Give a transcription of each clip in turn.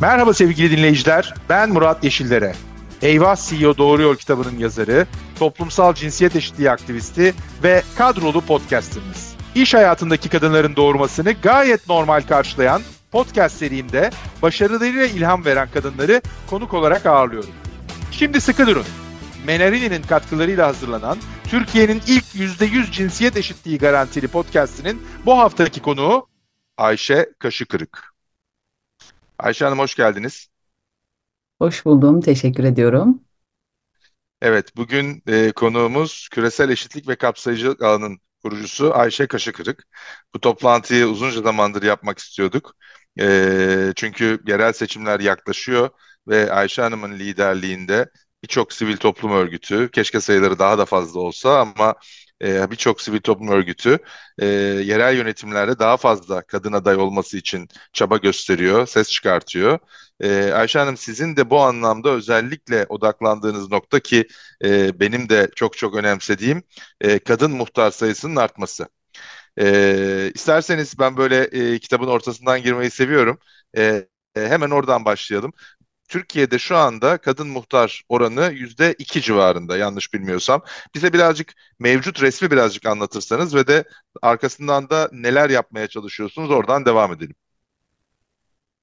Merhaba sevgili dinleyiciler, ben Murat Yeşillere. Eyvah CEO Doğru Yol kitabının yazarı, toplumsal cinsiyet eşitliği aktivisti ve kadrolu podcasterımız. İş hayatındaki kadınların doğurmasını gayet normal karşılayan podcast serimde başarılarıyla ilham veren kadınları konuk olarak ağırlıyorum. Şimdi sıkı durun. Menarini'nin katkılarıyla hazırlanan Türkiye'nin ilk %100 cinsiyet eşitliği garantili podcastinin bu haftaki konuğu Ayşe Kaşıkırık. Ayşe Hanım hoş geldiniz. Hoş buldum, teşekkür ediyorum. Evet, bugün e, konuğumuz Küresel Eşitlik ve Kapsayıcılık Ağı'nın kurucusu Ayşe Kaşıkırık. Bu toplantıyı uzunca zamandır yapmak istiyorduk. E, çünkü yerel seçimler yaklaşıyor ve Ayşe Hanım'ın liderliğinde birçok sivil toplum örgütü, keşke sayıları daha da fazla olsa ama e, birçok sivil toplum örgütü e, yerel yönetimlerde daha fazla kadın aday olması için çaba gösteriyor, ses çıkartıyor. E, Ayşe Hanım sizin de bu anlamda özellikle odaklandığınız nokta ki e, benim de çok çok önemsediğim e, kadın muhtar sayısının artması. E, isterseniz ben böyle kitabın ortasından girmeyi seviyorum. Hemen oradan başlayalım. Türkiye'de şu anda kadın muhtar oranı yüzde iki civarında yanlış bilmiyorsam. Bize birazcık mevcut resmi birazcık anlatırsanız ve de arkasından da neler yapmaya çalışıyorsunuz oradan devam edelim.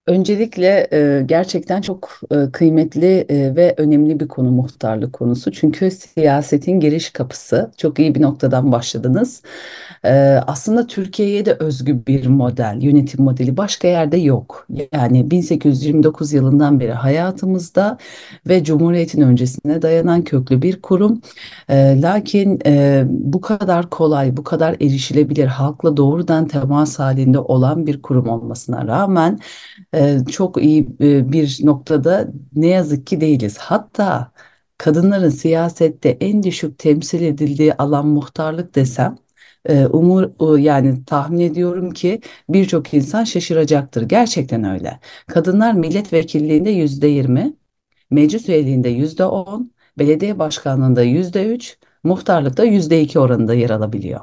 Öncelikle e, gerçekten çok e, kıymetli e, ve önemli bir konu muhtarlık konusu. Çünkü siyasetin giriş kapısı. Çok iyi bir noktadan başladınız. Aslında Türkiye'ye de özgü bir model, yönetim modeli başka yerde yok. Yani 1829 yılından beri hayatımızda ve Cumhuriyet'in öncesine dayanan köklü bir kurum. Lakin bu kadar kolay, bu kadar erişilebilir, halkla doğrudan temas halinde olan bir kurum olmasına rağmen çok iyi e, bir noktada ne yazık ki değiliz. Hatta kadınların siyasette en düşük temsil edildiği alan muhtarlık desem e, umur yani tahmin ediyorum ki birçok insan şaşıracaktır. Gerçekten öyle. Kadınlar milletvekilliğinde yüzde yirmi, meclis üyeliğinde yüzde on, belediye başkanlığında yüzde üç, muhtarlıkta yüzde iki oranında yer alabiliyor.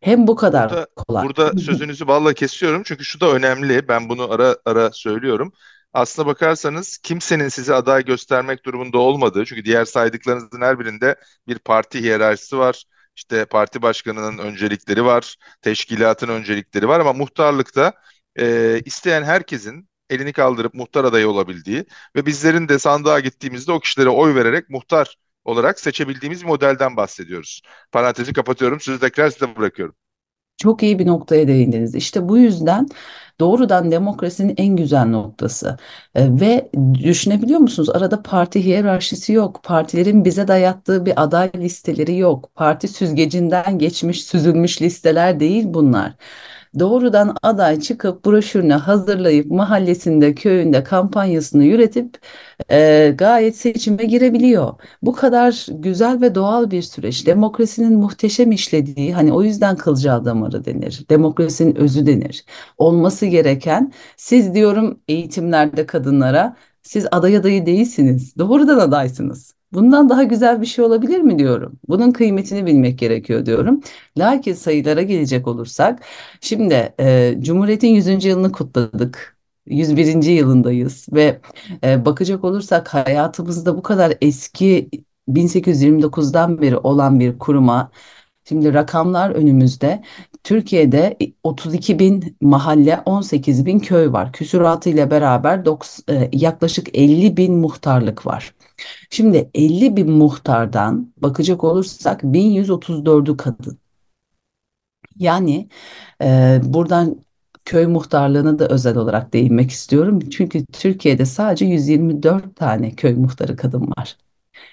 Hem bu kadar Burada, kolay. burada sözünüzü balla kesiyorum çünkü şu da önemli. Ben bunu ara ara söylüyorum. Aslına bakarsanız kimsenin sizi aday göstermek durumunda olmadığı, çünkü diğer saydıklarınızın her birinde bir parti hiyerarşisi var. İşte parti başkanının öncelikleri var, teşkilatın öncelikleri var ama muhtarlıkta e, isteyen herkesin elini kaldırıp muhtar adayı olabildiği ve bizlerin de sandığa gittiğimizde o kişilere oy vererek muhtar olarak seçebildiğimiz bir modelden bahsediyoruz. Parantezi kapatıyorum. Sözü tekrar size bırakıyorum. Çok iyi bir noktaya değindiniz. İşte bu yüzden doğrudan demokrasinin en güzel noktası. E, ve düşünebiliyor musunuz? Arada parti hiyerarşisi yok. Partilerin bize dayattığı bir aday listeleri yok. Parti süzgecinden geçmiş, süzülmüş listeler değil bunlar doğrudan aday çıkıp broşürünü hazırlayıp mahallesinde, köyünde kampanyasını yürütüp e, gayet seçime girebiliyor. Bu kadar güzel ve doğal bir süreç. Demokrasinin muhteşem işlediği, hani o yüzden kılcal damarı denir. Demokrasinin özü denir. Olması gereken, siz diyorum eğitimlerde kadınlara, siz aday adayı değilsiniz, doğrudan adaysınız. Bundan daha güzel bir şey olabilir mi diyorum. Bunun kıymetini bilmek gerekiyor diyorum. Lakin sayılara gelecek olursak, şimdi e, Cumhuriyet'in 100. yılını kutladık. 101. yılındayız ve e, bakacak olursak hayatımızda bu kadar eski 1829'dan beri olan bir kuruma Şimdi rakamlar önümüzde. Türkiye'de 32 bin mahalle, 18 bin köy var. Küsuratı ile beraber e, yaklaşık 50 bin muhtarlık var. Şimdi 50 bin muhtardan bakacak olursak 1134'ü kadın. Yani e, buradan köy muhtarlığına da özel olarak değinmek istiyorum. Çünkü Türkiye'de sadece 124 tane köy muhtarı kadın var.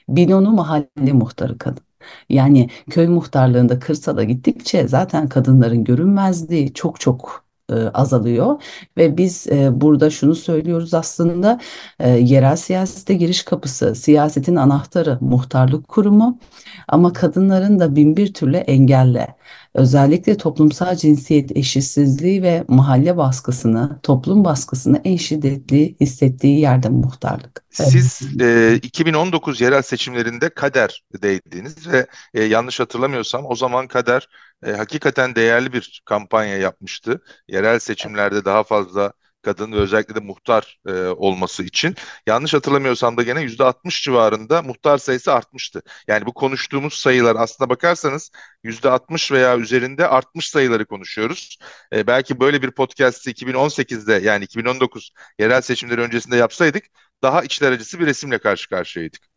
1010'u mahalle muhtarı kadın. Yani köy muhtarlığında kırsala gittikçe zaten kadınların görünmezliği çok çok e, azalıyor. Ve biz e, burada şunu söylüyoruz aslında e, yerel siyasete giriş kapısı, siyasetin anahtarı, muhtarlık kurumu. Ama kadınların da bin bir türlü engelle özellikle toplumsal cinsiyet eşitsizliği ve mahalle baskısını, toplum baskısını en şiddetli hissettiği yerde muhtarlık. Siz e, 2019 yerel seçimlerinde kader değdiniz ve e, yanlış hatırlamıyorsam o zaman kader e, hakikaten değerli bir kampanya yapmıştı. Yerel seçimlerde daha fazla kadın ve özellikle de muhtar e, olması için. Yanlış hatırlamıyorsam da gene %60 civarında muhtar sayısı artmıştı. Yani bu konuştuğumuz sayılar aslına bakarsanız %60 veya üzerinde artmış sayıları konuşuyoruz. E, belki böyle bir podcast'i 2018'de yani 2019 yerel seçimleri öncesinde yapsaydık daha içler acısı bir resimle karşı karşıyaydık.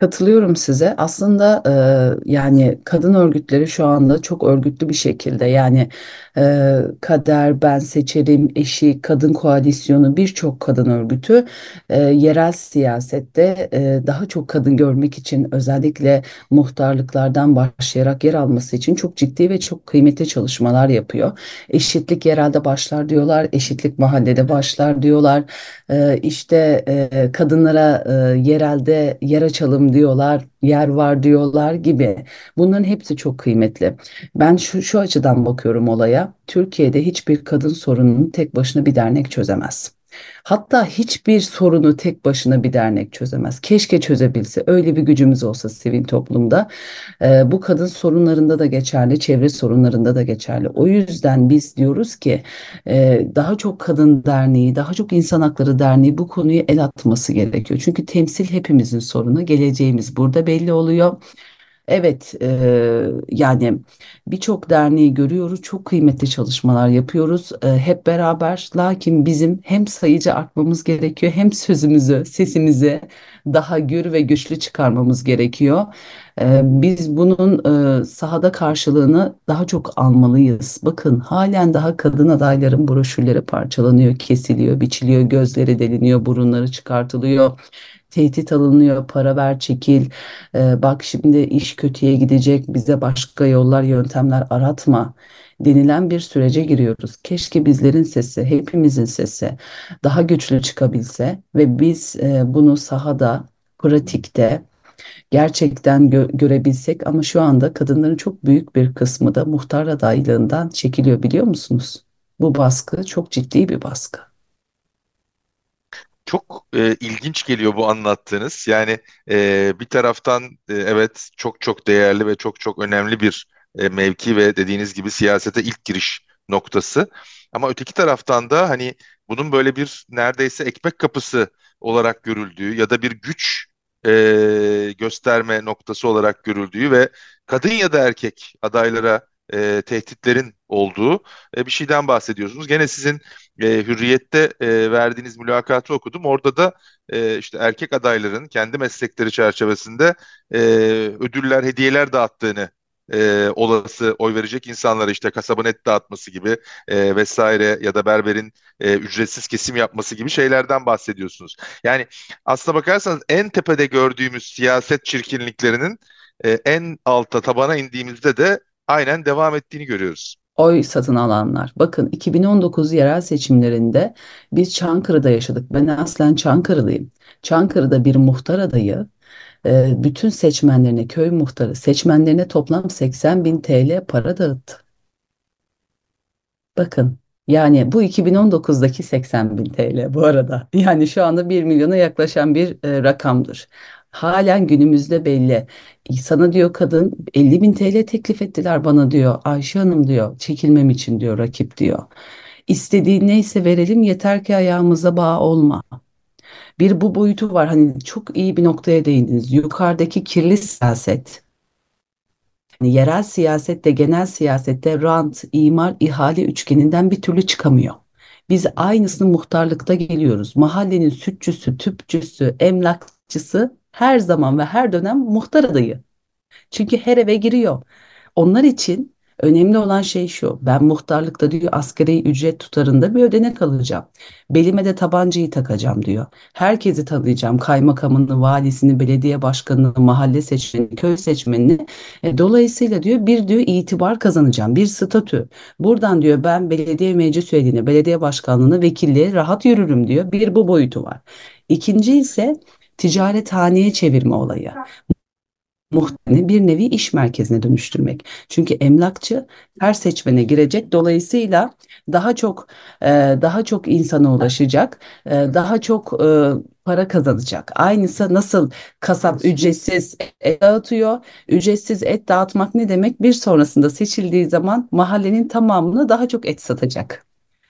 Katılıyorum size. Aslında e, yani kadın örgütleri şu anda çok örgütlü bir şekilde yani e, Kader, Ben Seçerim, Eşi, Kadın Koalisyonu birçok kadın örgütü e, yerel siyasette e, daha çok kadın görmek için özellikle muhtarlıklardan başlayarak yer alması için çok ciddi ve çok kıymetli çalışmalar yapıyor. Eşitlik yerelde başlar diyorlar, eşitlik mahallede başlar diyorlar. E, işte e, kadınlara e, yerelde yer açalım diyorlar, yer var diyorlar gibi. Bunların hepsi çok kıymetli. Ben şu, şu açıdan bakıyorum olaya. Türkiye'de hiçbir kadın sorununu tek başına bir dernek çözemez. Hatta hiçbir sorunu tek başına bir dernek çözemez. Keşke çözebilse. Öyle bir gücümüz olsa sivil toplumda. E, bu kadın sorunlarında da geçerli, çevre sorunlarında da geçerli. O yüzden biz diyoruz ki e, daha çok kadın derneği, daha çok insan hakları derneği bu konuyu el atması gerekiyor. Çünkü temsil hepimizin sorunu. Geleceğimiz burada belli oluyor. Evet, e, yani birçok derneği görüyoruz, çok kıymetli çalışmalar yapıyoruz e, hep beraber. Lakin bizim hem sayıca artmamız gerekiyor, hem sözümüzü, sesimizi daha gür ve güçlü çıkarmamız gerekiyor. E, biz bunun e, sahada karşılığını daha çok almalıyız. Bakın, halen daha kadın adayların broşürleri parçalanıyor, kesiliyor, biçiliyor, gözleri deliniyor, burunları çıkartılıyor tehdit alınıyor, para ver çekil, e, bak şimdi iş kötüye gidecek, bize başka yollar, yöntemler aratma denilen bir sürece giriyoruz. Keşke bizlerin sesi, hepimizin sesi daha güçlü çıkabilse ve biz e, bunu sahada, pratikte gerçekten gö görebilsek ama şu anda kadınların çok büyük bir kısmı da muhtar adaylığından çekiliyor biliyor musunuz? Bu baskı çok ciddi bir baskı. Çok e, ilginç geliyor bu anlattığınız. Yani e, bir taraftan e, evet çok çok değerli ve çok çok önemli bir e, mevki ve dediğiniz gibi siyasete ilk giriş noktası. Ama öteki taraftan da hani bunun böyle bir neredeyse ekmek kapısı olarak görüldüğü ya da bir güç e, gösterme noktası olarak görüldüğü ve kadın ya da erkek adaylara e, tehditlerin olduğu e, bir şeyden bahsediyorsunuz. Gene sizin e, Hürriyet'te e, verdiğiniz mülakatı okudum. Orada da e, işte erkek adayların kendi meslekleri çerçevesinde e, ödüller, hediyeler dağıttığını e, olası oy verecek insanlara işte kasabın et dağıtması gibi e, vesaire ya da berberin e, ücretsiz kesim yapması gibi şeylerden bahsediyorsunuz. Yani aslına bakarsanız en tepede gördüğümüz siyaset çirkinliklerinin e, en alta tabana indiğimizde de aynen devam ettiğini görüyoruz. Oy satın alanlar. Bakın 2019 yerel seçimlerinde biz Çankırı'da yaşadık. Ben aslen Çankırılıyım. Çankırı'da bir muhtar adayı e, bütün seçmenlerine, köy muhtarı seçmenlerine toplam 80 bin TL para dağıttı. Bakın yani bu 2019'daki 80 bin TL bu arada. Yani şu anda 1 milyona yaklaşan bir e, rakamdır. Halen günümüzde belli. Sana diyor kadın 50 bin TL teklif ettiler bana diyor. Ayşe Hanım diyor çekilmem için diyor rakip diyor. İstediğin neyse verelim yeter ki ayağımıza bağ olma. Bir bu boyutu var hani çok iyi bir noktaya değindiniz. Yukarıdaki kirli siyaset yani yerel siyasette, genel siyasette rant, imar, ihale üçgeninden bir türlü çıkamıyor. Biz aynısını muhtarlıkta geliyoruz. Mahallenin sütçüsü, tüpçüsü, emlakçısı her zaman ve her dönem muhtar adayı. Çünkü her eve giriyor. Onlar için önemli olan şey şu. Ben muhtarlıkta diyor asgari ücret tutarında bir ödenek alacağım. Belime de tabancayı takacağım diyor. Herkesi tanıyacağım. Kaymakamını, valisini, belediye başkanını, mahalle seçmenini, köy seçmenini. E, dolayısıyla diyor bir diyor itibar kazanacağım. Bir statü. Buradan diyor ben belediye meclis üyeliğine, belediye başkanlığına, vekilliğe rahat yürürüm diyor. Bir bu boyutu var. İkinci ise ticarethaneye çevirme olayı muhtemelen bir nevi iş merkezine dönüştürmek. Çünkü emlakçı her seçmene girecek. Dolayısıyla daha çok e, daha çok insana ulaşacak, e, daha çok e, para kazanacak. Aynısı nasıl kasap ücretsiz et dağıtıyor. Ücretsiz et dağıtmak ne demek? Bir sonrasında seçildiği zaman mahallenin tamamını daha çok et satacak.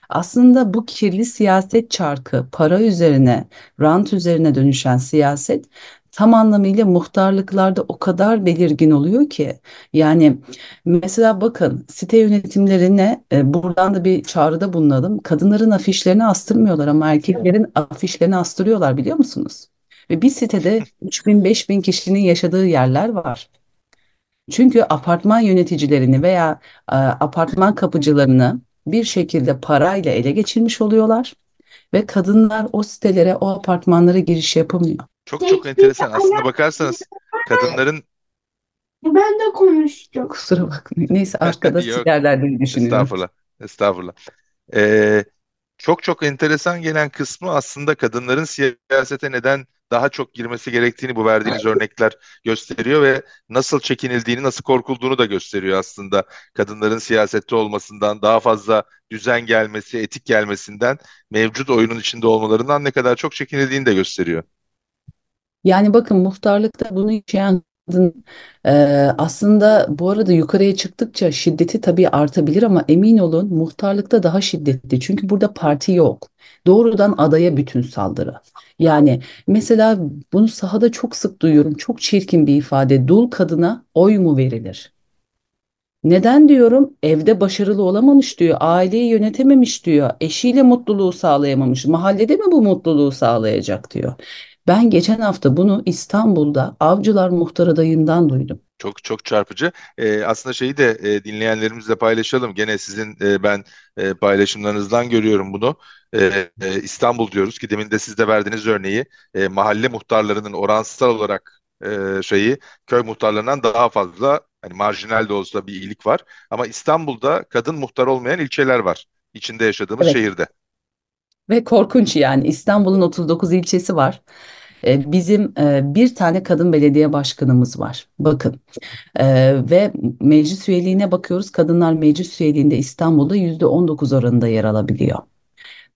Aslında bu kirli siyaset çarkı, para üzerine, rant üzerine dönüşen siyaset tam anlamıyla muhtarlıklarda o kadar belirgin oluyor ki. Yani mesela bakın site yönetimlerine e, buradan da bir çağrıda bulunalım. Kadınların afişlerini astırmıyorlar ama erkeklerin afişlerini astırıyorlar biliyor musunuz? Ve bir sitede 3000-5000 kişinin yaşadığı yerler var. Çünkü apartman yöneticilerini veya e, apartman kapıcılarını bir şekilde parayla ele geçirmiş oluyorlar ve kadınlar o sitelere, o apartmanlara giriş yapamıyor. Çok çok enteresan. Aslında bakarsanız kadınların Ben de konuştum. Kusura bakmayın. Neyse arkada diye düşünüyorum. estağfurullah, estağfurullah. Ee, çok çok enteresan gelen kısmı aslında kadınların siyasete neden daha çok girmesi gerektiğini bu verdiğiniz örnekler gösteriyor ve nasıl çekinildiğini, nasıl korkulduğunu da gösteriyor aslında. Kadınların siyasette olmasından, daha fazla düzen gelmesi, etik gelmesinden, mevcut oyunun içinde olmalarından ne kadar çok çekinildiğini de gösteriyor. Yani bakın muhtarlıkta bunu yaşayan kadın e, aslında bu arada yukarıya çıktıkça şiddeti tabii artabilir ama emin olun muhtarlıkta daha şiddetli. Çünkü burada parti yok. Doğrudan adaya bütün saldırı. Yani mesela bunu sahada çok sık duyuyorum. Çok çirkin bir ifade. Dul kadına oy mu verilir? Neden diyorum? Evde başarılı olamamış diyor. Aileyi yönetememiş diyor. Eşiyle mutluluğu sağlayamamış. Mahallede mi bu mutluluğu sağlayacak diyor. Ben geçen hafta bunu İstanbul'da Avcılar Muhtar adayından duydum. Çok çok çarpıcı. Ee, aslında şeyi de e, dinleyenlerimizle paylaşalım. Gene sizin e, ben e, paylaşımlarınızdan görüyorum bunu. E, e, İstanbul diyoruz ki demin de siz de verdiğiniz örneği e, mahalle muhtarlarının oransal olarak e, şeyi köy muhtarlarından daha fazla hani marjinal de olsa bir iyilik var. Ama İstanbul'da kadın muhtar olmayan ilçeler var. İçinde yaşadığımız Evet. şehirde. Ve korkunç yani İstanbul'un 39 ilçesi var. E, Bizim e, bir tane kadın belediye başkanımız var. Bakın E, ve meclis üyeliğine bakıyoruz. Kadınlar meclis üyeliğinde İstanbul'da %19 oranında yer alabiliyor.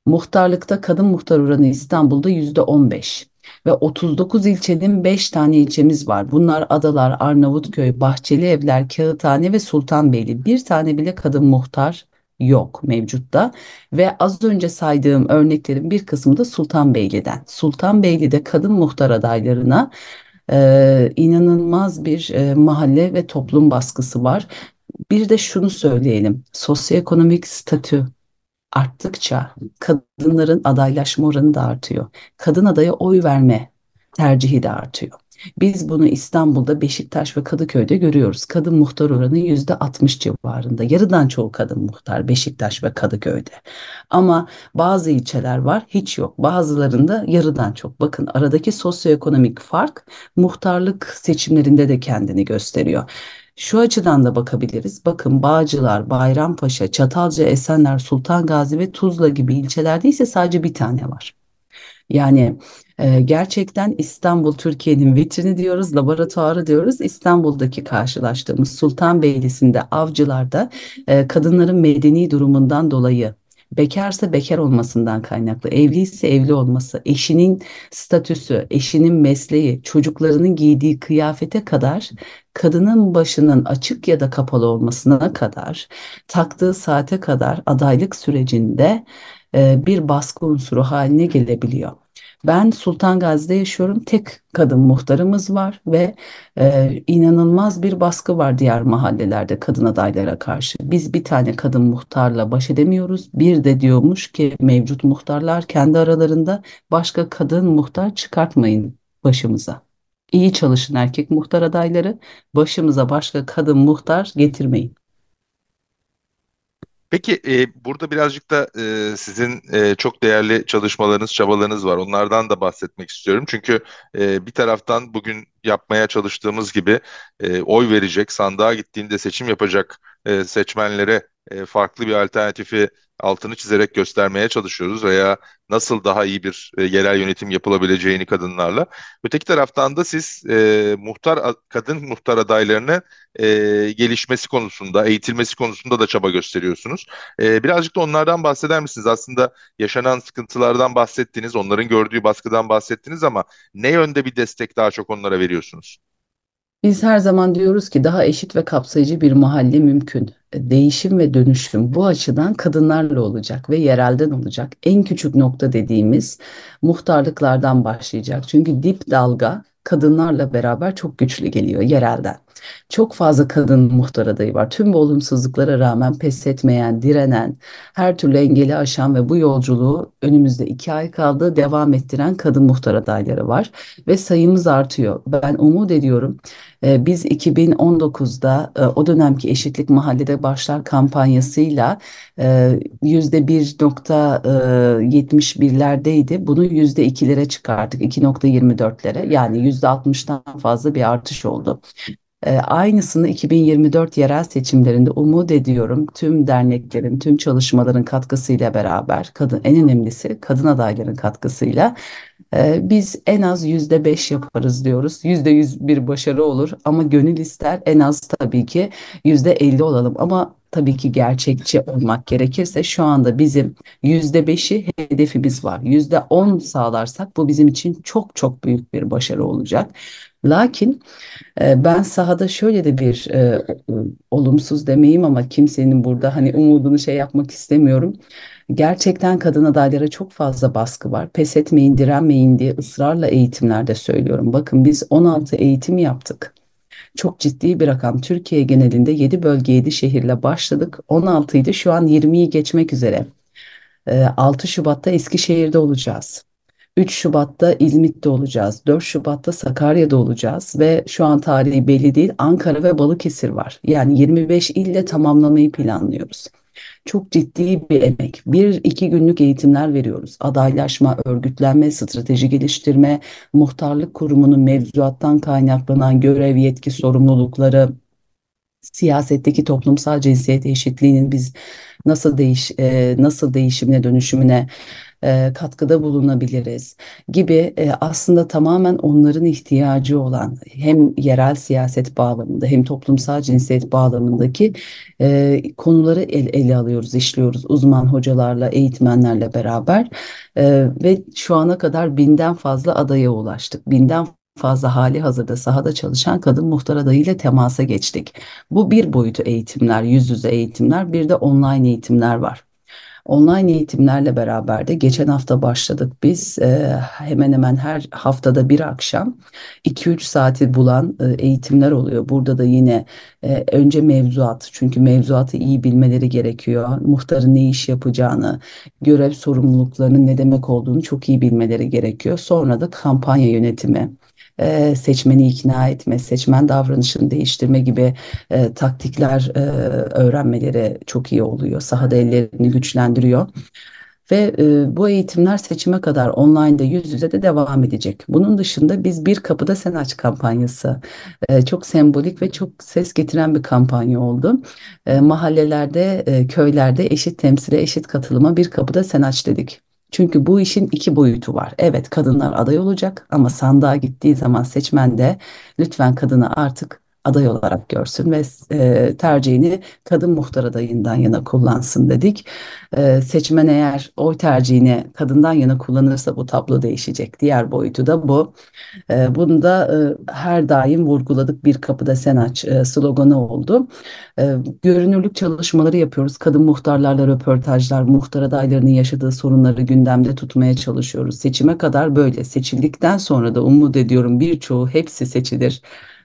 Muhtarlıkta kadın muhtar oranı İstanbul'da %15 ve 39 ilçenin 5 tane ilçemiz var. Bunlar Adalar, Arnavutköy, Bahçelievler, Kağıthane ve Sultanbeyli. Bir tane bile kadın muhtar yok mevcutta ve az önce saydığım örneklerin bir kısmı da Sultanbeyli'den. Sultanbeyli'de kadın muhtar adaylarına e, inanılmaz bir e, mahalle ve toplum baskısı var. Bir de şunu söyleyelim. Sosyoekonomik statü arttıkça kadınların adaylaşma oranı da artıyor. Kadın adaya oy verme tercihi de artıyor. Biz bunu İstanbul'da Beşiktaş ve Kadıköy'de görüyoruz. Kadın muhtar oranı yüzde 60 civarında. Yarıdan çoğu kadın muhtar Beşiktaş ve Kadıköy'de. Ama bazı ilçeler var hiç yok. Bazılarında yarıdan çok. Bakın aradaki sosyoekonomik fark muhtarlık seçimlerinde de kendini gösteriyor. Şu açıdan da bakabiliriz. Bakın Bağcılar, Bayrampaşa, Çatalca, Esenler, Sultan Gazi ve Tuzla gibi ilçelerde ise sadece bir tane var. Yani e, gerçekten İstanbul Türkiye'nin vitrini diyoruz, laboratuvarı diyoruz. İstanbul'daki karşılaştığımız Sultanbeyli'sinde, Avcılar'da e, kadınların medeni durumundan dolayı bekarsa bekar olmasından kaynaklı, evliyse evli olması, eşinin statüsü, eşinin mesleği, çocuklarının giydiği kıyafete kadar kadının başının açık ya da kapalı olmasına kadar, taktığı saate kadar adaylık sürecinde e, bir baskı unsuru haline gelebiliyor. Ben Sultan Gazi'de yaşıyorum. Tek kadın muhtarımız var ve e, inanılmaz bir baskı var diğer mahallelerde kadın adaylara karşı. Biz bir tane kadın muhtarla baş edemiyoruz. Bir de diyormuş ki mevcut muhtarlar kendi aralarında başka kadın muhtar çıkartmayın başımıza. İyi çalışın erkek muhtar adayları, başımıza başka kadın muhtar getirmeyin. Peki e, burada birazcık da e, sizin e, çok değerli çalışmalarınız, çabalarınız var. Onlardan da bahsetmek istiyorum. Çünkü e, bir taraftan bugün yapmaya çalıştığımız gibi e, oy verecek, sandığa gittiğinde seçim yapacak e, seçmenlere e, farklı bir alternatifi altını çizerek göstermeye çalışıyoruz veya nasıl daha iyi bir e, yerel yönetim yapılabileceğini kadınlarla. Öteki taraftan da siz e, muhtar kadın muhtar adaylarını e, gelişmesi konusunda, eğitilmesi konusunda da çaba gösteriyorsunuz. E, birazcık da onlardan bahseder misiniz? Aslında yaşanan sıkıntılardan bahsettiniz, onların gördüğü baskıdan bahsettiniz ama ne yönde bir destek daha çok onlara veriyorsunuz? Biz her zaman diyoruz ki daha eşit ve kapsayıcı bir mahalle mümkün. Değişim ve dönüşüm bu açıdan kadınlarla olacak ve yerelden olacak. En küçük nokta dediğimiz muhtarlıklardan başlayacak. Çünkü dip dalga kadınlarla beraber çok güçlü geliyor yerelden. Çok fazla kadın muhtar adayı var. Tüm bu olumsuzluklara rağmen pes etmeyen, direnen, her türlü engeli aşan ve bu yolculuğu önümüzde iki ay kaldı devam ettiren kadın muhtar adayları var ve sayımız artıyor. Ben umut ediyorum. Ee, Biz 2019'da e, o dönemki Eşitlik Mahallede Başlar kampanyasıyla e, %1.71'lerdeydi. Bunu %2'lere çıkardık, 2.24'lere. Yani %60'tan fazla bir artış oldu. E, aynısını 2024 yerel seçimlerinde umut ediyorum. Tüm derneklerin, tüm çalışmaların katkısıyla beraber, kadın en önemlisi kadın adayların katkısıyla e, biz en az yüzde beş yaparız diyoruz. Yüzde yüz bir başarı olur ama gönül ister en az tabii ki yüzde elli olalım. Ama tabii ki gerçekçi olmak gerekirse şu anda bizim yüzde beşi hedefimiz var. Yüzde on sağlarsak bu bizim için çok çok büyük bir başarı olacak. Lakin e, Ben sahada şöyle de bir e, olumsuz demeyeyim ama kimsenin burada hani umudunu şey yapmak istemiyorum. Gerçekten kadın adaylara çok fazla baskı var. Pes etmeyin, direnmeyin diye ısrarla eğitimlerde söylüyorum. Bakın biz 16 eğitim yaptık. Çok ciddi bir rakam. Türkiye genelinde 7 bölge 7 şehirle başladık. 16 idi şu an 20'yi geçmek üzere. E, 6 Şubat'ta Eskişehir'de olacağız. 3 Şubat'ta İzmit'te olacağız. 4 Şubat'ta Sakarya'da olacağız ve şu an tarihi belli değil. Ankara ve Balıkesir var. Yani 25 ille tamamlamayı planlıyoruz. Çok ciddi bir emek. Bir iki günlük eğitimler veriyoruz. Adaylaşma, örgütlenme, strateji geliştirme, muhtarlık kurumunun mevzuattan kaynaklanan görev, yetki, sorumlulukları, siyasetteki toplumsal cinsiyet eşitliğinin biz nasıl değiş e, nasıl değişimine dönüşümüne e, katkıda bulunabiliriz gibi e, aslında tamamen onların ihtiyacı olan hem yerel siyaset bağlamında hem toplumsal cinsiyet bağlamındaki e, konuları el, ele alıyoruz, işliyoruz uzman hocalarla, eğitmenlerle beraber E, ve şu ana kadar binden fazla adaya ulaştık. Binden fazla hali hazırda sahada çalışan kadın muhtar adayıyla temasa geçtik. Bu bir boyutu eğitimler, yüz yüze eğitimler, bir de online eğitimler var. Online eğitimlerle beraber de geçen hafta başladık biz. Ee, hemen hemen her haftada bir akşam 2-3 saati bulan e, eğitimler oluyor. Burada da yine e, önce mevzuat çünkü mevzuatı iyi bilmeleri gerekiyor. Muhtarın ne iş yapacağını, görev sorumluluklarının ne demek olduğunu çok iyi bilmeleri gerekiyor. Sonra da kampanya yönetimi e, seçmeni ikna etme, seçmen davranışını değiştirme gibi e, taktikler e, öğrenmeleri çok iyi oluyor. Sahada ellerini güçlendiriyor. Ve e, bu eğitimler seçime kadar online'da yüz yüze de devam edecek. Bunun dışında biz bir kapıda sen aç kampanyası e, çok sembolik ve çok ses getiren bir kampanya oldu. E, mahallelerde, e, köylerde eşit temsile, eşit katılıma bir kapıda sen aç dedik. Çünkü bu işin iki boyutu var. Evet kadınlar aday olacak ama sandığa gittiği zaman seçmen de lütfen kadını artık aday olarak görsün ve e, tercihini kadın muhtar adayından yana kullansın dedik. E, seçmen eğer oy tercihini kadından yana kullanırsa bu tablo değişecek. Diğer boyutu da bu. E, bunu da e, her daim vurguladık. Bir kapıda sen aç e, sloganı oldu. E, görünürlük çalışmaları yapıyoruz. Kadın muhtarlarla röportajlar, muhtar adaylarının yaşadığı sorunları gündemde tutmaya çalışıyoruz. Seçime kadar böyle. Seçildikten sonra da umut ediyorum birçoğu hepsi seçilir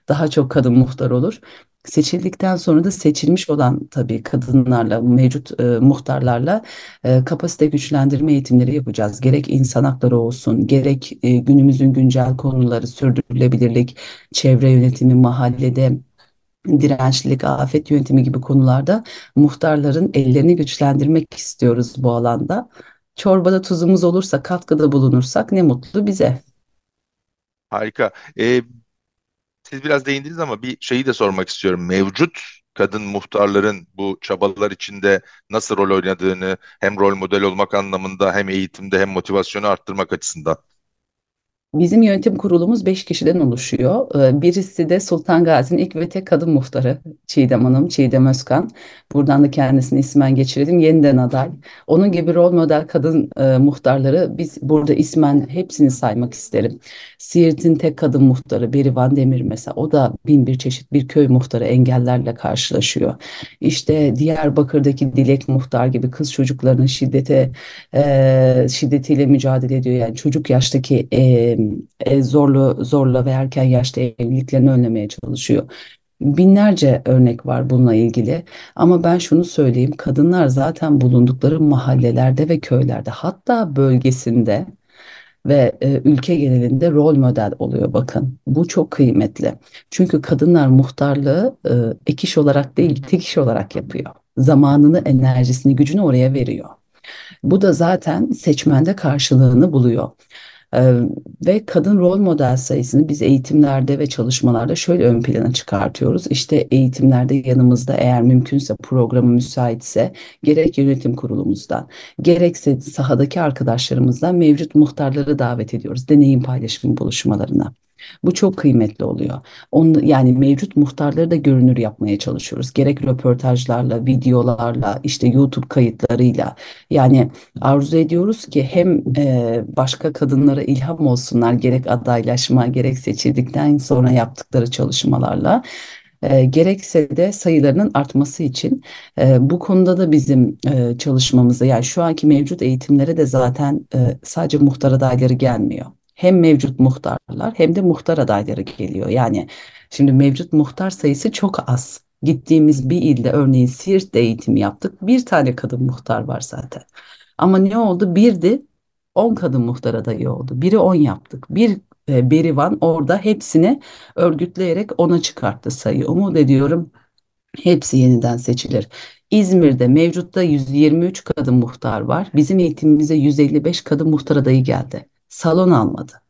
daha çok kadın muhtar olur. Seçildikten sonra da seçilmiş olan tabii kadınlarla, mevcut e, muhtarlarla e, kapasite güçlendirme eğitimleri yapacağız. Gerek insan hakları olsun, gerek e, günümüzün güncel konuları, sürdürülebilirlik, çevre yönetimi, mahallede dirençlilik, afet yönetimi gibi konularda muhtarların ellerini güçlendirmek istiyoruz bu alanda. Çorbada tuzumuz olursa, katkıda bulunursak ne mutlu bize. Harika. Ee, siz biraz değindiniz ama bir şeyi de sormak istiyorum. Mevcut kadın muhtarların bu çabalar içinde nasıl rol oynadığını hem rol model olmak anlamında hem eğitimde hem motivasyonu arttırmak açısından. Bizim yönetim kurulumuz 5 kişiden oluşuyor. Ee, Birisi de Sultan Gazi'nin ilk ve tek kadın muhtarı Çiğdem Hanım, Çiğdem Özkan. Buradan da kendisini ismen geçirelim. Yeniden aday. Onun gibi rol model kadın e, muhtarları biz burada ismen hepsini saymak isterim. Siirt'in tek kadın muhtarı Berivan Demir mesela. O da bin bir çeşit bir köy muhtarı engellerle karşılaşıyor. İşte Diyarbakır'daki Dilek muhtar gibi kız çocuklarının şiddete e, şiddetiyle mücadele ediyor. Yani çocuk yaştaki e, e, zorlu zorla ve erken yaşta evliliklerini önlemeye çalışıyor. Binlerce örnek var bununla ilgili ama ben şunu söyleyeyim kadınlar zaten bulundukları mahallelerde ve köylerde hatta bölgesinde ve e, ülke genelinde rol model oluyor bakın. Bu çok kıymetli. Çünkü kadınlar muhtarlığı e, ek iş olarak değil tek iş olarak yapıyor. Zamanını, enerjisini, gücünü oraya veriyor. Bu da zaten seçmende karşılığını buluyor. Ve kadın rol model sayısını biz eğitimlerde ve çalışmalarda şöyle ön plana çıkartıyoruz. İşte eğitimlerde yanımızda eğer mümkünse programı müsaitse gerek yönetim kurulumuzdan gerekse sahadaki arkadaşlarımızdan mevcut muhtarları davet ediyoruz deneyim paylaşımı buluşmalarına. Bu çok kıymetli oluyor. Onu, yani mevcut muhtarları da görünür yapmaya çalışıyoruz. Gerek röportajlarla, videolarla, işte YouTube kayıtlarıyla. Yani arzu ediyoruz ki hem e, başka kadınlara ilham olsunlar gerek adaylaşma gerek seçildikten sonra yaptıkları çalışmalarla. E, gerekse de sayılarının artması için e, bu konuda da bizim e, çalışmamızda yani şu anki mevcut eğitimlere de zaten e, sadece muhtar adayları gelmiyor hem mevcut muhtarlar hem de muhtar adayları geliyor. Yani şimdi mevcut muhtar sayısı çok az. Gittiğimiz bir ilde örneğin Siirt'te eğitim yaptık. Bir tane kadın muhtar var zaten. Ama ne oldu? Birdi 10 kadın muhtar adayı oldu. Biri 10 yaptık. Bir e, Berivan orada hepsini örgütleyerek ona çıkarttı sayı. Umut ediyorum hepsi yeniden seçilir. İzmir'de mevcutta 123 kadın muhtar var. Bizim eğitimimize 155 kadın muhtar adayı geldi salon almadı.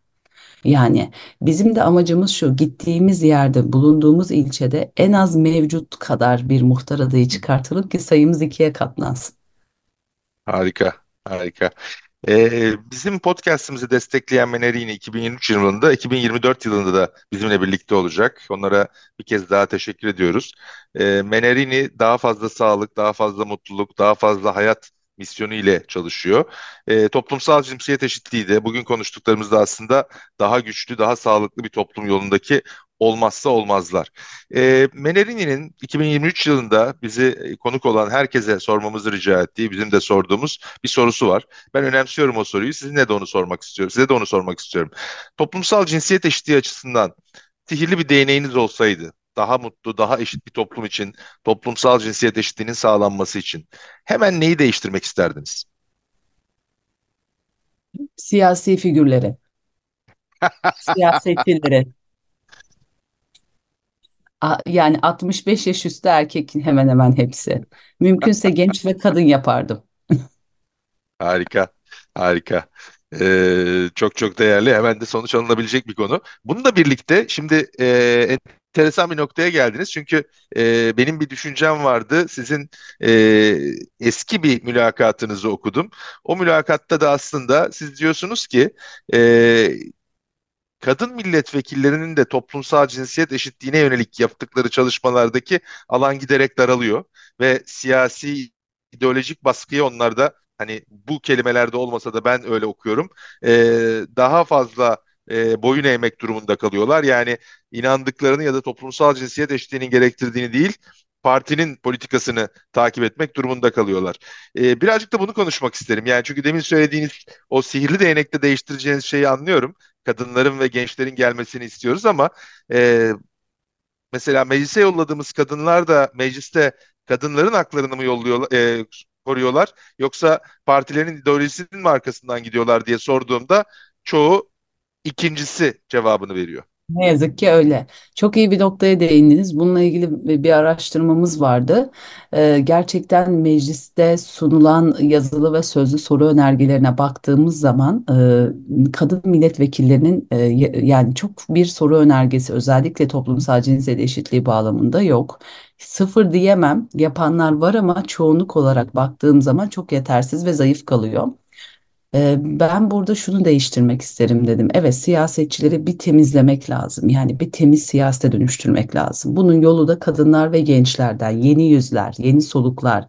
Yani bizim de amacımız şu gittiğimiz yerde bulunduğumuz ilçede en az mevcut kadar bir muhtar adayı çıkartalım ki sayımız ikiye katlansın. Harika, harika. Ee, bizim podcastimizi destekleyen Menerini 2023 yılında, 2024 yılında da bizimle birlikte olacak. Onlara bir kez daha teşekkür ediyoruz. Ee, Menerini daha fazla sağlık, daha fazla mutluluk, daha fazla hayat misyonu ile çalışıyor. E, toplumsal cinsiyet eşitliği de bugün konuştuklarımızda aslında daha güçlü, daha sağlıklı bir toplum yolundaki olmazsa olmazlar. E, Menerini'nin 2023 yılında bizi konuk olan herkese sormamızı rica ettiği, bizim de sorduğumuz bir sorusu var. Ben önemsiyorum o soruyu. Sizinle de onu sormak istiyorum. Size de onu sormak istiyorum. Toplumsal cinsiyet eşitliği açısından sihirli bir değneğiniz olsaydı, daha mutlu, daha eşit bir toplum için, toplumsal cinsiyet eşitliğinin sağlanması için hemen neyi değiştirmek isterdiniz? Siyasi figürleri, siyasetçileri. Yani 65 yaş üstü erkek hemen hemen hepsi. Mümkünse genç ve kadın yapardım. Harika, harika. Ee, çok çok değerli. Hemen de sonuç alınabilecek bir konu. Bununla birlikte şimdi e, enteresan bir noktaya geldiniz. Çünkü e, benim bir düşüncem vardı. Sizin e, eski bir mülakatınızı okudum. O mülakatta da aslında siz diyorsunuz ki e, kadın milletvekillerinin de toplumsal cinsiyet eşitliğine yönelik yaptıkları çalışmalardaki alan giderek daralıyor ve siyasi ideolojik baskıyı onlar da hani bu kelimelerde olmasa da ben öyle okuyorum. E, daha fazla e, boyun eğmek durumunda kalıyorlar. Yani inandıklarını ya da toplumsal cinsiyet eşitliğinin gerektirdiğini değil, partinin politikasını takip etmek durumunda kalıyorlar. E, birazcık da bunu konuşmak isterim. Yani çünkü demin söylediğiniz o sihirli değnekte değiştireceğiniz şeyi anlıyorum. Kadınların ve gençlerin gelmesini istiyoruz ama e, mesela meclise yolladığımız kadınlar da mecliste kadınların haklarını mı yolluyorlar, e, koruyorlar yoksa partilerin ideolojisinin mi arkasından gidiyorlar diye sorduğumda çoğu ikincisi cevabını veriyor. Ne yazık ki öyle. Çok iyi bir noktaya değindiniz. Bununla ilgili bir araştırmamız vardı. Ee, gerçekten mecliste sunulan yazılı ve sözlü soru önergelerine baktığımız zaman e, kadın milletvekillerinin e, yani çok bir soru önergesi özellikle toplumsal cinsiyet eşitliği bağlamında yok. Sıfır diyemem. Yapanlar var ama çoğunluk olarak baktığım zaman çok yetersiz ve zayıf kalıyor. Ben burada şunu değiştirmek isterim dedim. Evet, siyasetçileri bir temizlemek lazım. Yani bir temiz siyasete dönüştürmek lazım. Bunun yolu da kadınlar ve gençlerden, yeni yüzler, yeni soluklar.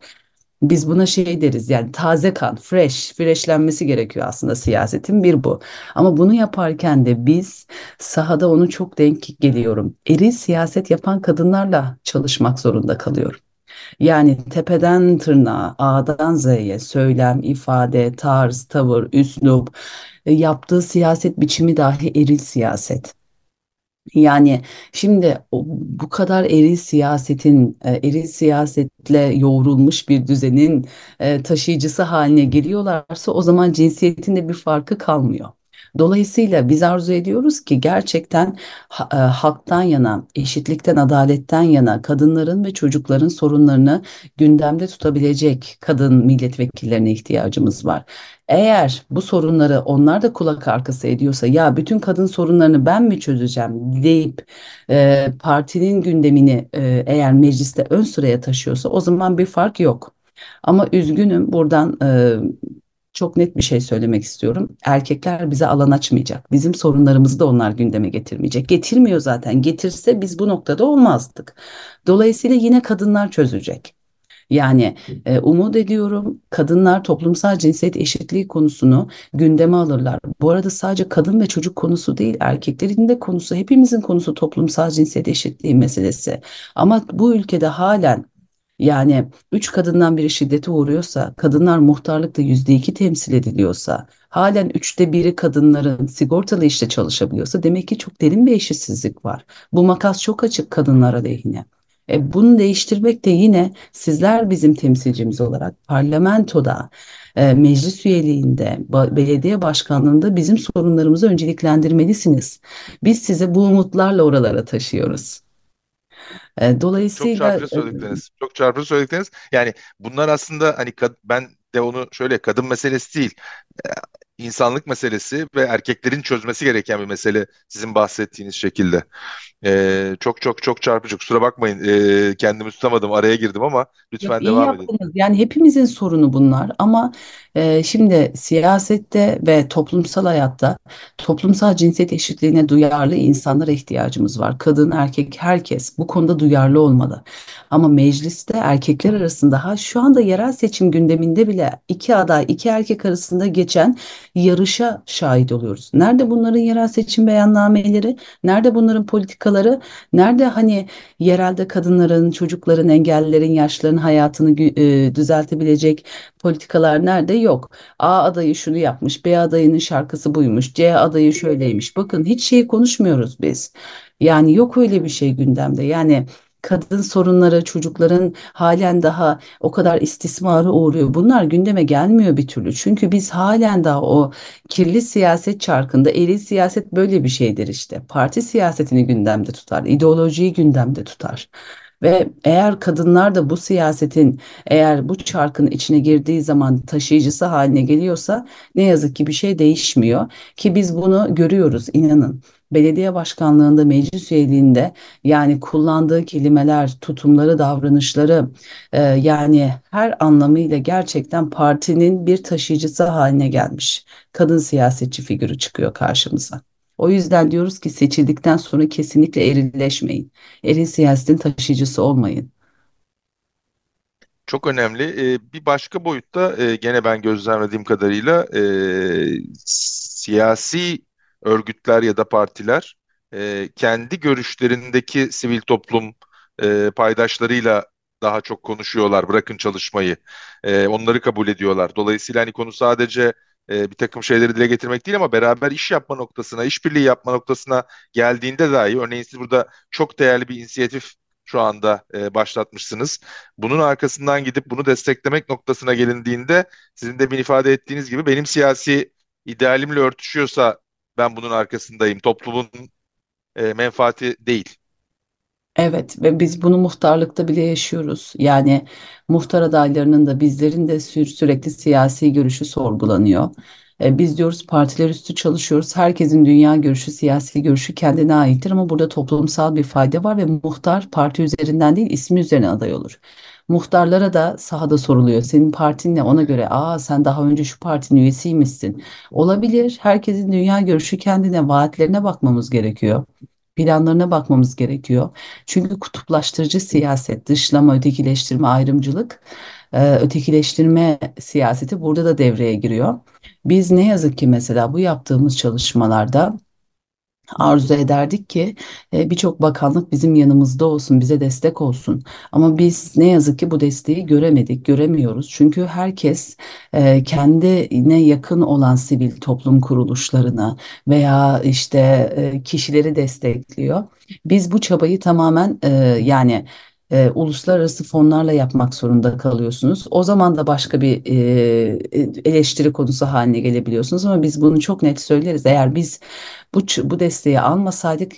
Biz buna şey deriz yani taze kan, fresh, freshlenmesi gerekiyor aslında siyasetin bir bu. Ama bunu yaparken de biz sahada onu çok denk geliyorum. Eril siyaset yapan kadınlarla çalışmak zorunda kalıyorum. Yani tepeden tırnağa, A'dan Z'ye söylem, ifade, tarz, tavır, üslup, e, yaptığı siyaset biçimi dahi eril siyaset. Yani şimdi bu kadar eril siyasetin, e, eril siyasetle yoğrulmuş bir düzenin e, taşıyıcısı haline geliyorlarsa o zaman cinsiyetin de bir farkı kalmıyor. Dolayısıyla biz arzu ediyoruz ki gerçekten ha- e, halktan yana, eşitlikten, adaletten yana kadınların ve çocukların sorunlarını gündemde tutabilecek kadın milletvekillerine ihtiyacımız var. Eğer bu sorunları onlar da kulak arkası ediyorsa ya bütün kadın sorunlarını ben mi çözeceğim deyip e, partinin gündemini e, eğer mecliste ön sıraya taşıyorsa o zaman bir fark yok. Ama üzgünüm buradan e, çok net bir şey söylemek istiyorum. Erkekler bize alan açmayacak. Bizim sorunlarımızı da onlar gündeme getirmeyecek. Getirmiyor zaten. Getirse biz bu noktada olmazdık. Dolayısıyla yine kadınlar çözecek. Yani e, umut ediyorum kadınlar toplumsal cinsiyet eşitliği konusunu gündeme alırlar. Bu arada sadece kadın ve çocuk konusu değil, erkeklerin de konusu, hepimizin konusu toplumsal cinsiyet eşitliği meselesi. Ama bu ülkede halen yani üç kadından biri şiddete uğruyorsa, kadınlar muhtarlıkta yüzde iki temsil ediliyorsa, halen üçte biri kadınların sigortalı işte çalışabiliyorsa demek ki çok derin bir eşitsizlik var. Bu makas çok açık kadınlar aleyhine. E, bunu değiştirmek de yine sizler bizim temsilcimiz olarak parlamentoda, e, meclis üyeliğinde, belediye başkanlığında bizim sorunlarımızı önceliklendirmelisiniz. Biz size bu umutlarla oralara taşıyoruz. E, Çok dolayısıyla çarpıcı söyledikleriniz. Çok çarpıcı söyledikleriniz. Yani bunlar aslında hani kad- ben de onu şöyle kadın meselesi değil. İnsanlık meselesi ve erkeklerin çözmesi gereken bir mesele sizin bahsettiğiniz şekilde. E, çok çok çok çarpıcı. Kusura bakmayın. e, kendimi tutamadım. Araya girdim ama lütfen iyi devam edin. yaptınız. Yani hepimizin sorunu bunlar ama e, şimdi siyasette ve toplumsal hayatta toplumsal cinsiyet eşitliğine duyarlı insanlara ihtiyacımız var. Kadın, erkek, herkes bu konuda duyarlı olmalı. Ama mecliste erkekler arasında ha şu anda yerel seçim gündeminde bile iki aday, iki erkek arasında geçen yarışa şahit oluyoruz. Nerede bunların yerel seçim beyannameleri? Nerede bunların politikaları? Nerede hani yerelde kadınların, çocukların, engellilerin, yaşlıların hayatını e, düzeltebilecek politikalar nerede? Yok. A adayı şunu yapmış, B adayının şarkısı buymuş, C adayı şöyleymiş. Bakın hiç şeyi konuşmuyoruz biz. Yani yok öyle bir şey gündemde. Yani kadın sorunları, çocukların halen daha o kadar istismara uğruyor. Bunlar gündeme gelmiyor bir türlü. Çünkü biz halen daha o kirli siyaset çarkında, eril siyaset böyle bir şeydir işte. Parti siyasetini gündemde tutar, ideolojiyi gündemde tutar. Ve eğer kadınlar da bu siyasetin eğer bu çarkın içine girdiği zaman taşıyıcısı haline geliyorsa ne yazık ki bir şey değişmiyor ki biz bunu görüyoruz inanın. Belediye başkanlığında, meclis üyeliğinde yani kullandığı kelimeler, tutumları, davranışları e, yani her anlamıyla gerçekten partinin bir taşıyıcısı haline gelmiş. Kadın siyasetçi figürü çıkıyor karşımıza. O yüzden diyoruz ki seçildikten sonra kesinlikle erilleşmeyin. Eril siyasetin taşıyıcısı olmayın. Çok önemli. Ee, bir başka boyutta e, gene ben gözlemlediğim kadarıyla e, siyasi örgütler ya da partiler e, kendi görüşlerindeki sivil toplum paydaşlarıyla daha çok konuşuyorlar. Bırakın çalışmayı. Onları kabul ediyorlar. Dolayısıyla hani konu sadece e, bir takım şeyleri dile getirmek değil ama beraber iş yapma noktasına, işbirliği yapma noktasına geldiğinde dahi örneğin siz burada çok değerli bir inisiyatif şu anda e, başlatmışsınız. Bunun arkasından gidip bunu desteklemek noktasına gelindiğinde sizin de bir ifade ettiğiniz gibi benim siyasi idealimle örtüşüyorsa ben bunun arkasındayım. Toplumun e, menfaati değil. Evet ve biz bunu muhtarlıkta bile yaşıyoruz. Yani muhtar adaylarının da bizlerin de sü- sürekli siyasi görüşü sorgulanıyor. E, biz diyoruz partiler üstü çalışıyoruz. Herkesin dünya görüşü, siyasi görüşü kendine aittir ama burada toplumsal bir fayda var ve muhtar parti üzerinden değil ismi üzerine aday olur. Muhtarlara da sahada soruluyor. Senin partin ne? Ona göre aa sen daha önce şu partinin üyesiymişsin. Olabilir. Herkesin dünya görüşü kendine, vaatlerine bakmamız gerekiyor. Planlarına bakmamız gerekiyor. Çünkü kutuplaştırıcı siyaset, dışlama, ötekileştirme, ayrımcılık, e, ötekileştirme siyaseti burada da devreye giriyor. Biz ne yazık ki mesela bu yaptığımız çalışmalarda arzu ederdik ki e, birçok bakanlık bizim yanımızda olsun, bize destek olsun. Ama biz ne yazık ki bu desteği göremedik, göremiyoruz. Çünkü herkes e, kendine yakın olan sivil toplum kuruluşlarını veya işte e, kişileri destekliyor. Biz bu çabayı tamamen yani e, uluslararası fonlarla yapmak zorunda kalıyorsunuz. O zaman da başka bir e, eleştiri konusu haline gelebiliyorsunuz ama biz bunu çok net söyleriz. Eğer biz bu bu desteği almasaydık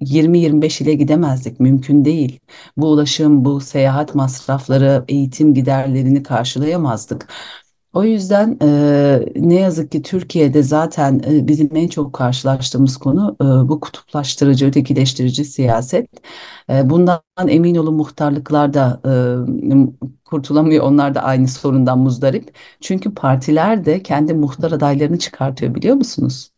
20-25 ile gidemezdik. Mümkün değil. Bu ulaşım, bu seyahat masrafları, eğitim giderlerini karşılayamazdık. O yüzden e, ne yazık ki Türkiye'de zaten e, bizim en çok karşılaştığımız konu e, bu kutuplaştırıcı, ötekileştirici siyaset. E, bundan emin olun muhtarlıklar da e, kurtulamıyor. Onlar da aynı sorundan muzdarip. Çünkü partiler de kendi muhtar adaylarını çıkartıyor biliyor musunuz?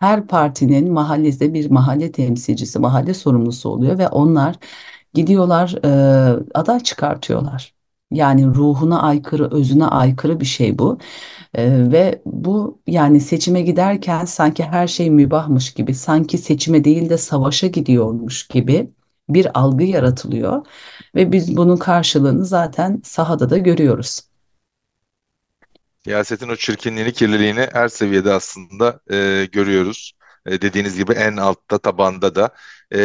Her partinin mahallesinde bir mahalle temsilcisi, mahalle sorumlusu oluyor ve onlar gidiyorlar e, aday çıkartıyorlar. Yani ruhuna aykırı, özüne aykırı bir şey bu. E, ve bu yani seçime giderken sanki her şey mübahmış gibi, sanki seçime değil de savaşa gidiyormuş gibi bir algı yaratılıyor. Ve biz bunun karşılığını zaten sahada da görüyoruz. Siyasetin o çirkinliğini, kirliliğini her seviyede aslında e, görüyoruz. E, dediğiniz gibi en altta, tabanda da. E,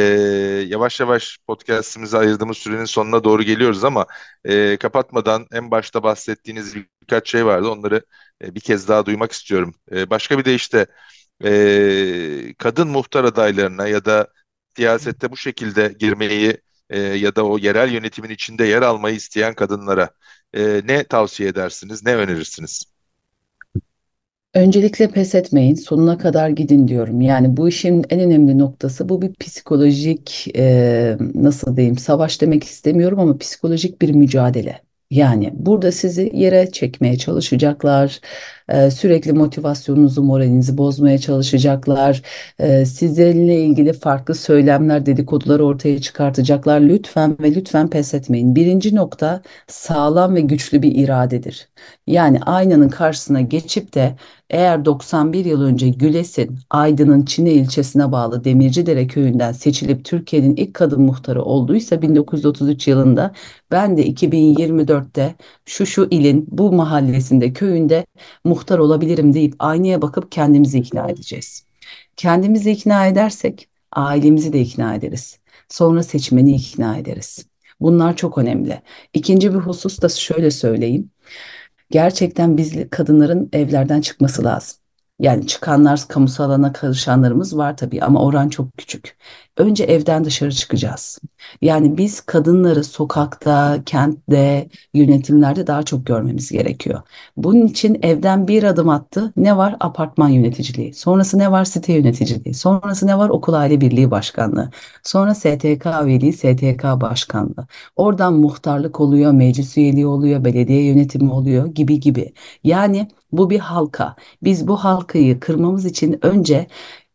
yavaş yavaş podcastimize ayırdığımız sürenin sonuna doğru geliyoruz ama e, kapatmadan en başta bahsettiğiniz birkaç şey vardı. Onları e, bir kez daha duymak istiyorum. E, başka bir de işte e, kadın muhtar adaylarına ya da siyasette bu şekilde girmeyi e, ya da o yerel yönetimin içinde yer almayı isteyen kadınlara e, ne tavsiye edersiniz, ne önerirsiniz? Öncelikle pes etmeyin, sonuna kadar gidin diyorum. Yani bu işin en önemli noktası bu bir psikolojik, e, nasıl diyeyim, savaş demek istemiyorum ama psikolojik bir mücadele. Yani burada sizi yere çekmeye çalışacaklar, e, sürekli motivasyonunuzu, moralinizi bozmaya çalışacaklar, e, sizinle ilgili farklı söylemler, dedikodular ortaya çıkartacaklar. Lütfen ve lütfen pes etmeyin. Birinci nokta sağlam ve güçlü bir iradedir. Yani aynanın karşısına geçip de eğer 91 yıl önce Güles'in Aydın'ın Çine ilçesine bağlı Demircidere köyünden seçilip Türkiye'nin ilk kadın muhtarı olduysa 1933 yılında ben de 2024'te şu şu ilin bu mahallesinde köyünde muhtar olabilirim deyip aynaya bakıp kendimizi ikna edeceğiz. Kendimizi ikna edersek ailemizi de ikna ederiz. Sonra seçmeni ikna ederiz. Bunlar çok önemli. İkinci bir husus da şöyle söyleyeyim. Gerçekten biz kadınların evlerden çıkması lazım. Yani çıkanlar, kamusal alana karışanlarımız var tabii ama oran çok küçük. Önce evden dışarı çıkacağız. Yani biz kadınları sokakta, kentte, yönetimlerde daha çok görmemiz gerekiyor. Bunun için evden bir adım attı. Ne var? Apartman yöneticiliği. Sonrası ne var? Site yöneticiliği. Sonrası ne var? Okul aile birliği başkanlığı. Sonra STK üyeliği, STK başkanlığı. Oradan muhtarlık oluyor, meclis üyeliği oluyor, belediye yönetimi oluyor gibi gibi. Yani bu bir halka. Biz bu halkayı kırmamız için önce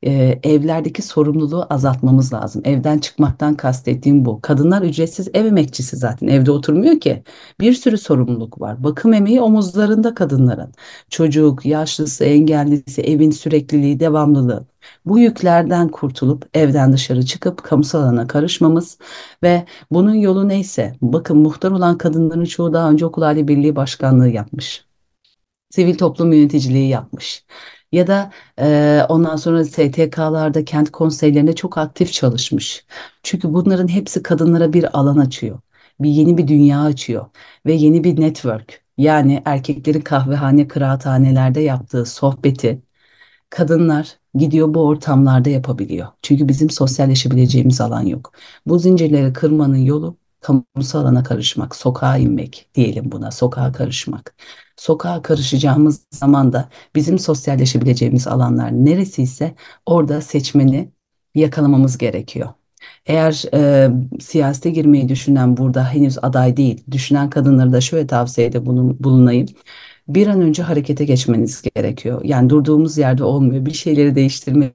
e, evlerdeki sorumluluğu azaltmamız lazım. Evden çıkmaktan kastettiğim bu. Kadınlar ücretsiz ev emekçisi zaten evde oturmuyor ki. Bir sürü sorumluluk var. Bakım emeği omuzlarında kadınların. Çocuk, yaşlısı, engellisi, evin sürekliliği, devamlılığı. Bu yüklerden kurtulup evden dışarı çıkıp kamusal alana karışmamız ve bunun yolu neyse bakın muhtar olan kadınların çoğu daha önce okul aile birliği başkanlığı yapmış. Sivil toplum yöneticiliği yapmış ya da e, ondan sonra STK'larda kent konseylerinde çok aktif çalışmış. Çünkü bunların hepsi kadınlara bir alan açıyor. Bir yeni bir dünya açıyor ve yeni bir network. Yani erkeklerin kahvehane, kıraathanelerde yaptığı sohbeti kadınlar gidiyor bu ortamlarda yapabiliyor. Çünkü bizim sosyalleşebileceğimiz alan yok. Bu zincirleri kırmanın yolu kamusal alana karışmak, sokağa inmek diyelim buna, sokağa karışmak. Sokağa karışacağımız zaman da bizim sosyalleşebileceğimiz alanlar neresiyse orada seçmeni yakalamamız gerekiyor. Eğer e, siyasete girmeyi düşünen burada henüz aday değil, düşünen kadınlara da şöyle tavsiyede bulun, bulunayım. Bir an önce harekete geçmeniz gerekiyor. Yani durduğumuz yerde olmuyor. Bir şeyleri değiştirmek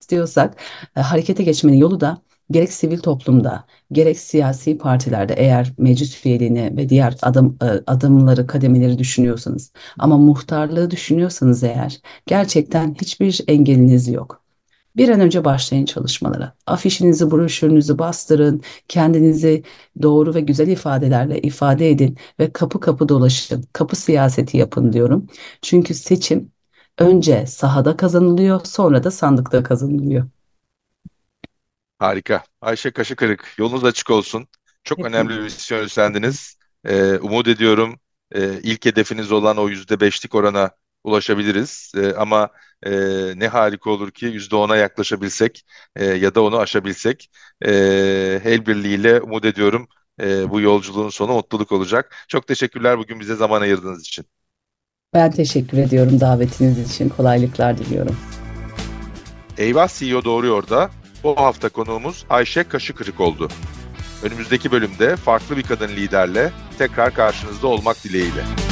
istiyorsak e, harekete geçmenin yolu da gerek sivil toplumda, gerek siyasi partilerde eğer meclis üyeliğini ve diğer adım e, adımları, kademeleri düşünüyorsanız ama muhtarlığı düşünüyorsanız eğer gerçekten hiçbir engeliniz yok. Bir an önce başlayın çalışmalara. Afişinizi, broşürünüzü bastırın, kendinizi doğru ve güzel ifadelerle ifade edin ve kapı kapı dolaşın. Kapı siyaseti yapın diyorum. Çünkü seçim önce sahada kazanılıyor, sonra da sandıkta kazanılıyor. Harika. Ayşe Kaşıkırık, yolunuz açık olsun. Çok önemli bir misyon üstlendiniz. Ee, umut ediyorum e, ilk hedefiniz olan o yüzde beşlik orana ulaşabiliriz. E, ama e, ne harika olur ki yüzde ona yaklaşabilsek e, ya da onu aşabilsek. E, el birliğiyle umut ediyorum e, bu yolculuğun sonu mutluluk olacak. Çok teşekkürler bugün bize zaman ayırdığınız için. Ben teşekkür ediyorum davetiniz için. Kolaylıklar diliyorum. Eyvah CEO Doğruyor da bu hafta konuğumuz Ayşe Kaşıkırık oldu. Önümüzdeki bölümde farklı bir kadın liderle tekrar karşınızda olmak dileğiyle.